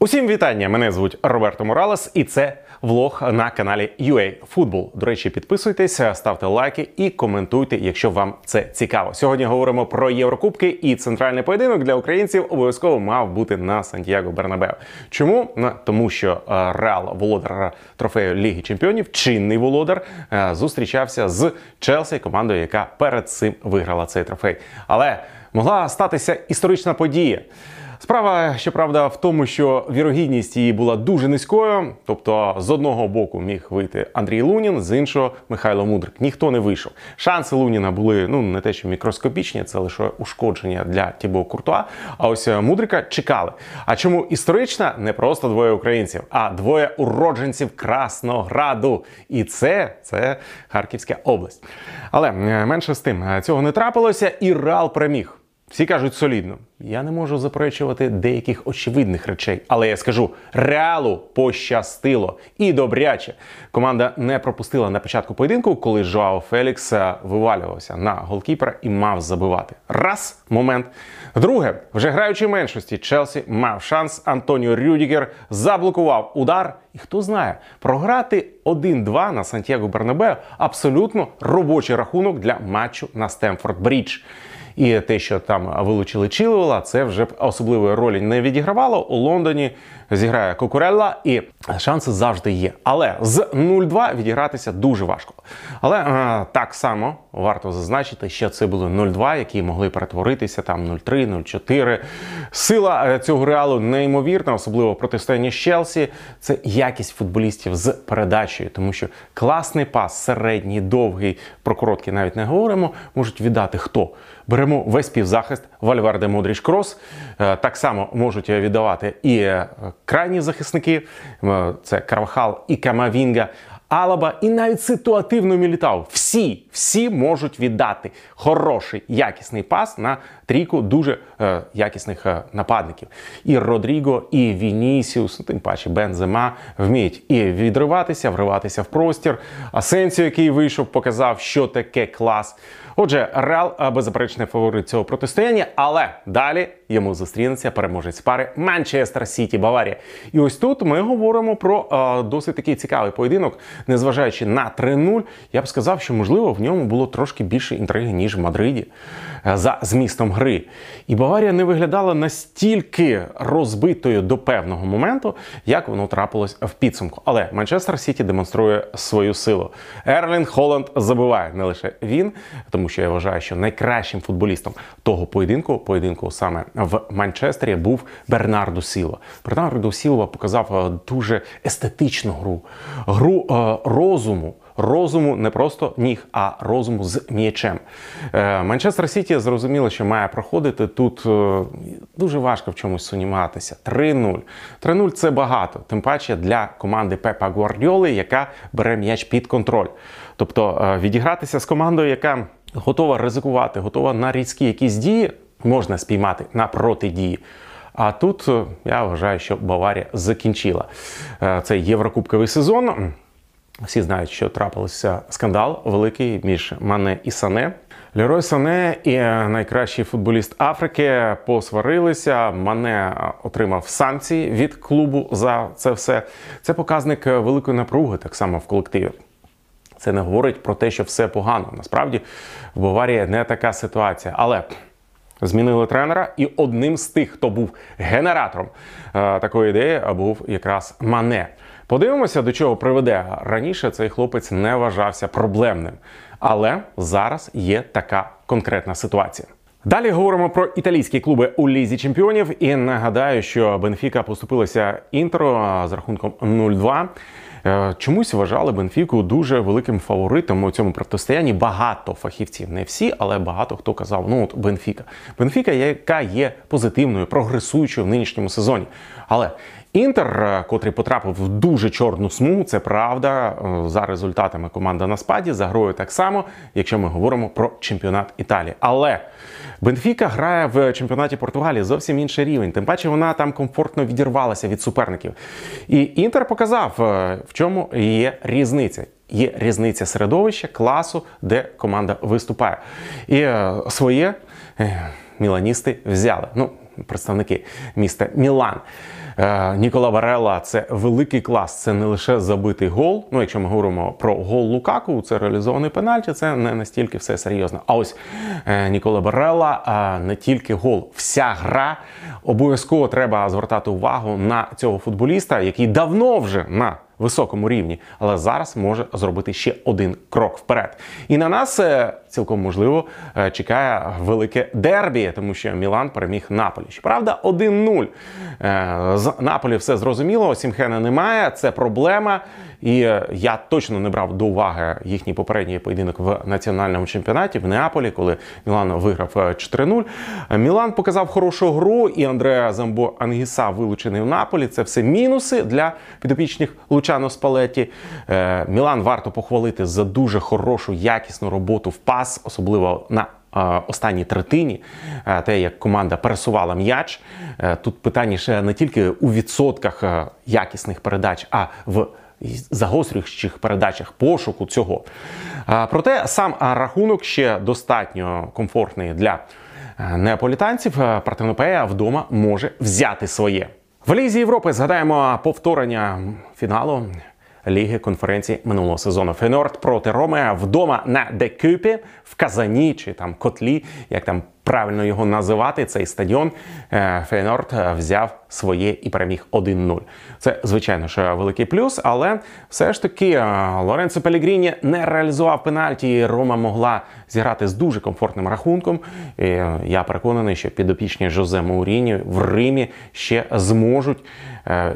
Усім вітання! Мене звуть Роберто Моралес, і це влог на каналі UA Football. До речі, підписуйтесь, ставте лайки і коментуйте, якщо вам це цікаво. Сьогодні говоримо про Єврокубки і центральний поєдинок для українців обов'язково мав бути на Сантьяго Бернабео. Чому? Тому що е, Реал, володар трофею Ліги Чемпіонів, чинний володар, е, зустрічався з Челсі, командою, яка перед цим виграла цей трофей. Але могла статися історична подія. Справа, щоправда, в тому, що вірогідність її була дуже низькою. Тобто, з одного боку міг вийти Андрій Лунін, з іншого Михайло Мудрик. Ніхто не вийшов. Шанси Луніна були ну не те, що мікроскопічні, це лише ушкодження для Тібо Куртуа. А ось е, Мудрика чекали. А чому історична? Не просто двоє українців, а двоє уродженців Краснограду. І це це Харківська область. Але е, менше з тим е, цього не трапилося, і Реал переміг. Всі кажуть солідно. Я не можу заперечувати деяких очевидних речей, але я скажу: реалу пощастило і добряче. Команда не пропустила на початку поєдинку, коли Жоао Фелікс вивалювався на голкіпера і мав забивати. Раз момент. Друге, вже граючи в меншості, Челсі мав шанс. Антоніо Рюдігер заблокував удар. І хто знає, програти 1-2 на Сантьяго Бернабео абсолютно робочий рахунок для матчу на Стемфорд Брідж. І те, що там вилучили Чілвела, це вже особливої ролі не відігравало. У Лондоні зіграє Кокурелла, і шанси завжди є. Але з 0-2 відігратися дуже важко. Але а, е, так само варто зазначити, що це були 0-2, які могли перетворитися там 0-3, 0-4. Сила е, цього реалу неймовірна, особливо протистояння з Челсі. Це якість футболістів з передачею, тому що класний пас, середній, довгий, про короткий навіть не говоримо, можуть віддати хто. Беремо весь півзахист Вальварде Модріч Крос. Е, так само можуть віддавати і крайні захисники це Карвахал і Камавінга. Алаба і навіть ситуативно Мілітау. Всі всі можуть віддати хороший якісний пас на трійку дуже е, якісних е, нападників. І Родріго, і Вінісіус, ну, тим паче Бензема вміють і відриватися, вриватися в простір. Асенсіо, який вийшов, показав, що таке клас. Отже, Реал е, беззаперечний фаворит цього протистояння, але далі йому зустрінеться переможець пари Манчестер Сіті Баварія. І ось тут ми говоримо про е, досить такий цікавий поєдинок, незважаючи на 3-0, я б сказав, що можливо в ньому було трошки більше інтриги ніж в Мадриді е, за змістом гри. І Баварія не виглядала настільки розбитою до певного моменту, як воно трапилось в підсумку. Але Манчестер Сіті демонструє свою силу. Ерлін Холланд забиває не лише він, тому що я вважаю, що найкращим футболістом того поєдинку, поєдинку саме в Манчестері, був Бернардо Сілва. Бернардо Сілва показав е, дуже естетичну гру, гру е, розуму. Розуму не просто ніг, а розуму з м'ячем. Е, Манчестер Сіті зрозуміло, що має проходити тут дуже важко в чомусь сумніватися. 3-0. 3-0 це багато, тим паче для команди Пепа Гвардіоли, яка бере м'яч під контроль. Тобто відігратися з командою, яка готова ризикувати, готова на різкі якісь дії, можна спіймати на протидії. А тут е, я вважаю, що Баварія закінчила е, цей єврокубковий сезон. Всі знають, що трапився скандал великий між Мане і Сане. Лерой Сане і найкращий футболіст Африки посварилися. Мане отримав санкції від клубу за це все. Це показник великої напруги, так само в колективі. Це не говорить про те, що все погано. Насправді в Баварії не така ситуація. Але змінили тренера, і одним з тих, хто був генератором е, такої ідеї, був якраз Мане. Подивимося, до чого приведе. Раніше цей хлопець не вважався проблемним. Але зараз є така конкретна ситуація. Далі говоримо про італійські клуби у лізі чемпіонів. І нагадаю, що Бенфіка поступилася Інтеру з рахунком 0-2. Е, чомусь вважали Бенфіку дуже великим фаворитом у цьому протистоянні. Багато фахівців, не всі, але багато хто казав, ну от Бенфіка. Бенфіка, яка є позитивною, прогресуючою в нинішньому сезоні. Але Інтер, е, котрий потрапив в дуже чорну смугу, це правда. Е, за результатами команда на спаді за грою так само, якщо ми говоримо про чемпіонат Італії. Але Бенфіка грає в чемпіонаті Португалії зовсім інший рівень. Тим паче вона там комфортно відірвалася від суперників. І Інтер показав, е, в чому є різниця. Є різниця середовища, класу, де команда виступає. І своє міланісти взяли. Ну, представники міста Мілан. Е, Нікола Барела це великий клас. Це не лише забитий гол. Ну, якщо ми говоримо про гол Лукаку, це реалізований пенальті. Це не настільки все серйозно. А ось е, Нікола Барела не тільки гол, вся гра обов'язково треба звертати увагу на цього футболіста, який давно вже на високому рівні, але зараз може зробити ще один крок вперед. І на нас е, цілком можливо е, чекає велике дербі, тому що Мілан переміг Наполі. Щоправда, 1-0. Е, з Наполі все зрозуміло. Сімхена немає, це проблема. І я точно не брав до уваги їхній попередній поєдинок в національному чемпіонаті в Неаполі, коли Мілан виграв 4-0. Мілан показав хорошу гру, і Андреа Замбо Ангіса вилучений в Наполі. Це все мінуси для підопічних Лучано Спалеті. Мілан варто похвалити за дуже хорошу якісну роботу в пас, особливо на Останній третині, те, як команда пересувала м'яч. Тут питання ще не тільки у відсотках якісних передач, а в загострюючих передачах пошуку цього. Проте сам рахунок ще достатньо комфортний для неаполітанців. Партенопея вдома може взяти своє. В Лізі Європи згадаємо повторення фіналу Ліги конференції минулого сезону. Фенорд проти Роме вдома на Декюпі в Казані чи там Котлі, як там правильно його називати, цей стадіон е, Фейнорд е, взяв своє і переміг 1-0. Це, звичайно ж, великий плюс, але все ж таки е, Лоренцо Пеллегріні не реалізував пенальті. Рома могла зіграти з дуже комфортним рахунком. І Я переконаний, що підопічні Жозе Моурінью в Римі ще зможуть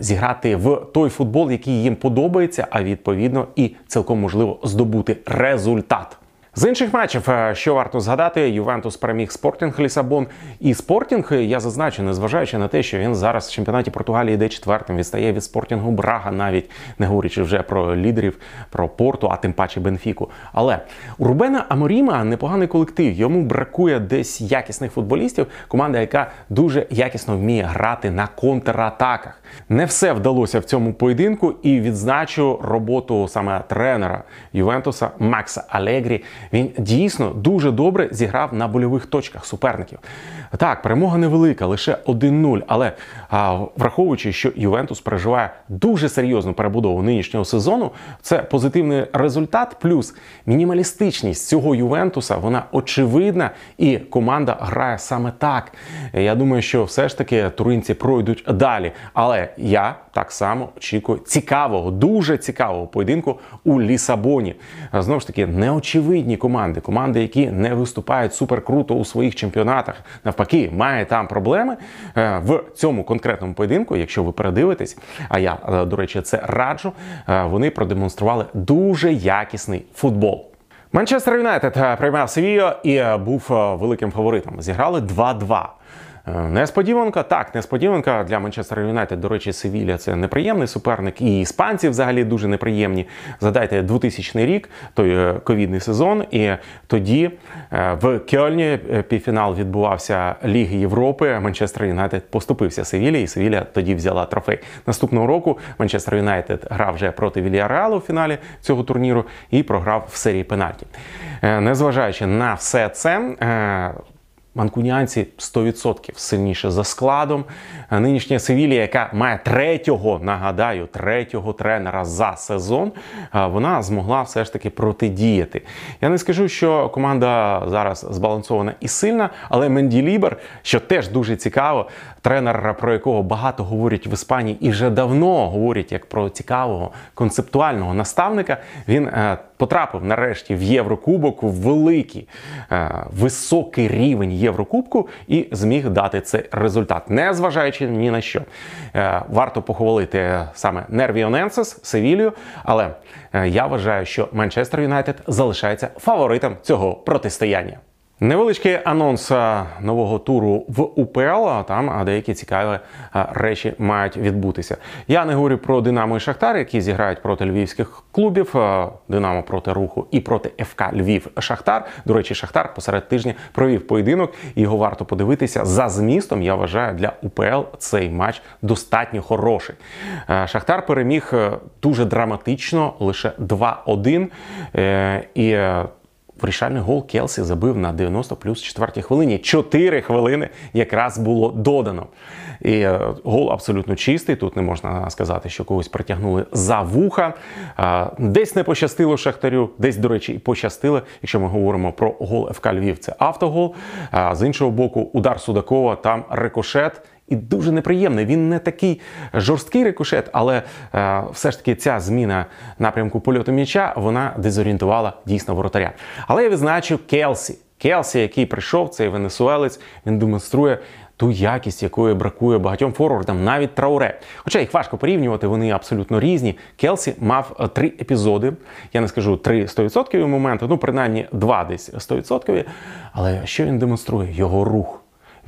зіграти в той футбол, який їм подобається, а відповідно і цілком можливо здобути результат. З інших матчів, е, що варто згадати, Ювентус переміг Спортінг Лісабон. І Спортінг, я зазначу, незважаючи на те, що він зараз в чемпіонаті Португалії йде четвертим, відстає від Спортінгу Брага, навіть не говорячи вже про лідерів, про порту, а тим паче Бенфіку. Але у Рубена Аморіма непоганий колектив. Йому бракує десь якісних футболістів. Команда, яка дуже якісно вміє грати на контратаках. Не все вдалося в цьому поєдинку, і відзначу роботу саме тренера Ювентуса Макса Алегрі. Він дійсно дуже добре зіграв на больових точках суперників. Так, перемога невелика, лише 1-0. Але а, враховуючи, що Ювентус переживає дуже серйозну перебудову нинішнього сезону, це позитивний результат, плюс мінімалістичність цього Ювентуса, вона очевидна, і команда грає саме так. Я думаю, що все ж таки туринці пройдуть далі. Але я так само очікую цікавого, дуже цікавого поєдинку у Лісабоні. Знову ж таки, неочевидні команди, команди, які не виступають супер круто у своїх чемпіонатах, навпаки, має там проблеми е, в цьому конкретному поєдинку. Якщо ви передивитесь, а я е, до речі, це раджу. Е, вони продемонстрували дуже якісний футбол. Манчестер Юнайтед приймав Севію і був великим фаворитом. Зіграли 2-2. Е, несподіванка, так, несподіванка для Манчестер Юнайтед. До речі, Севілля це неприємний суперник, і іспанці взагалі дуже неприємні. Згадайте 2000 рік, той е, ковідний сезон, і тоді е, в Кьольні півфінал відбувався Ліги Європи. Манчестер Юнайтед поступився Севілі, і Севілля тоді взяла трофей. Наступного року Манчестер Юнайтед грав вже проти Вільяреалу в фіналі цього турніру і програв в серії пенальті. Незважаючи на все це. Манкуніанці 100% сильніше за складом. Нинішня Севілія, яка має третього, нагадаю, третього тренера за сезон, вона змогла все ж таки протидіяти. Я не скажу, що команда зараз збалансована і сильна, але Менді Лібер, що теж дуже цікаво, тренер, про якого багато говорять в Іспанії і вже давно говорять як про цікавого концептуального наставника. Він е, потрапив нарешті в Єврокубок, в великий е, високий рівень Єврокубку і зміг дати цей результат, не зважаючи ні на що. Е, варто похвалити саме Нервіоненсес, Севілію, але я вважаю, що Манчестер Юнайтед залишається фаворитом цього протистояння. Невеличкий анонс нового туру в УПЛ. Там деякі цікаві речі мають відбутися. Я не говорю про Динамо і Шахтар, які зіграють проти львівських клубів. Динамо проти руху і проти ФК Львів Шахтар. До речі, Шахтар посеред тижня провів поєдинок. Його варто подивитися за змістом. Я вважаю, для УПЛ цей матч достатньо хороший. Шахтар переміг е, дуже драматично, лише 2-1. Е, і Вирішальний гол Келсі забив на 90 плюс 4 хвилині. 4 хвилини якраз було додано. І е, гол абсолютно чистий. Тут не можна сказати, що когось притягнули за вуха. Е, Десь не пощастило Шахтарю, десь, до речі, і пощастило. Якщо ми говоримо про гол ФК Львів, це автогол. А з іншого боку, удар Судакова, там рикошет. І дуже неприємний. Він не такий жорсткий рикошет, але е, все ж таки ця зміна напрямку польоту м'яча вона дезорієнтувала дійсно воротаря. Але я відзначу Келсі. Келсі, який прийшов, цей венесуелець, він демонструє ту якість, якої бракує багатьом форвардам, навіть трауре. Хоча їх важко порівнювати, вони абсолютно різні. Келсі мав е, три епізоди. Я не скажу три 100% моменти, ну принаймні два десь 100%. Але що він демонструє? Його рух.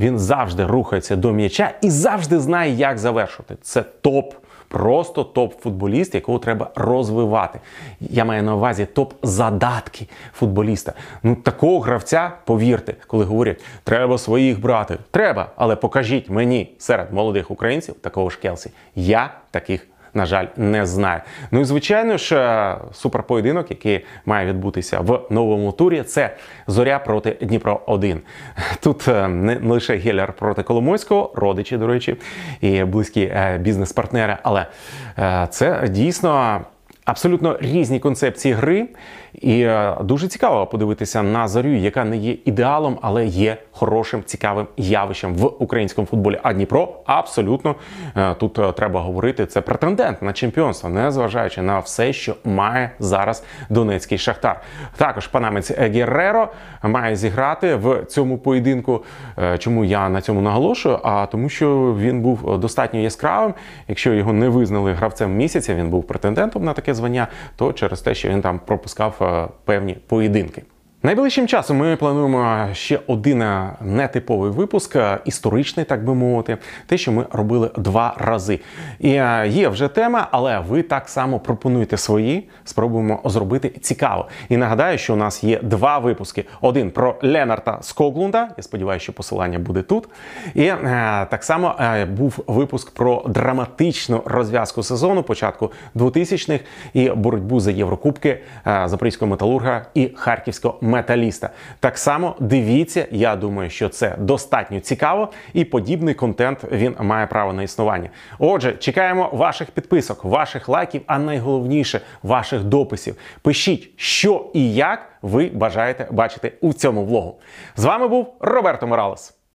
Він завжди рухається до м'яча і завжди знає, як завершувати. Це топ. Просто топ-футболіст, якого треба розвивати. Я маю на увазі топ-задатки футболіста. Ну такого гравця, повірте, коли говорять, треба своїх брати. Треба, але покажіть мені серед молодих українців такого ж Келсі. Я таких на жаль, не знаю. Ну і звичайно ж, е, суперпоєдинок, який має відбутися в новому турі, це зоря проти Дніпро 1 Тут е, не лише Геллер проти Коломойського, родичі, до речі, і близькі е, бізнес-партнери, але це дійсно. Абсолютно різні концепції гри, і е, дуже цікаво подивитися на зарю, яка не є ідеалом, але є хорошим цікавим явищем в українському футболі. А Дніпро абсолютно е, тут е, треба говорити. Це претендент на чемпіонство, не зважаючи на все, що має зараз Донецький шахтар. Також панамець Герреро має зіграти в цьому поєдинку. Чому я на цьому наголошую? А тому, що він був достатньо яскравим. Якщо його не визнали гравцем місяця, він був претендентом на таке звання, то через те, що він там пропускав певні поєдинки. Найближчим часом ми плануємо ще один е, нетиповий випуск, е, історичний, так би мовити, те, що ми робили два рази. І е, є вже тема, але ви так само пропонуєте свої. Спробуємо зробити цікаво. І нагадаю, що у нас є два випуски: один про Ленарта Скоглунда. Я сподіваюся, що посилання буде тут. І так само був випуск про драматичну розв'язку сезону, початку 2000-х і боротьбу за Єврокубки Запорізького металурга і Харківського металіста. Так само дивіться, я думаю, що це достатньо цікаво, і подібний контент він має право на існування. Отже, чекаємо ваших підписок, ваших лайків, а найголовніше ваших дописів. Пишіть, що і як ви бажаєте бачити у цьому влогу. З вами був Роберто Моралес.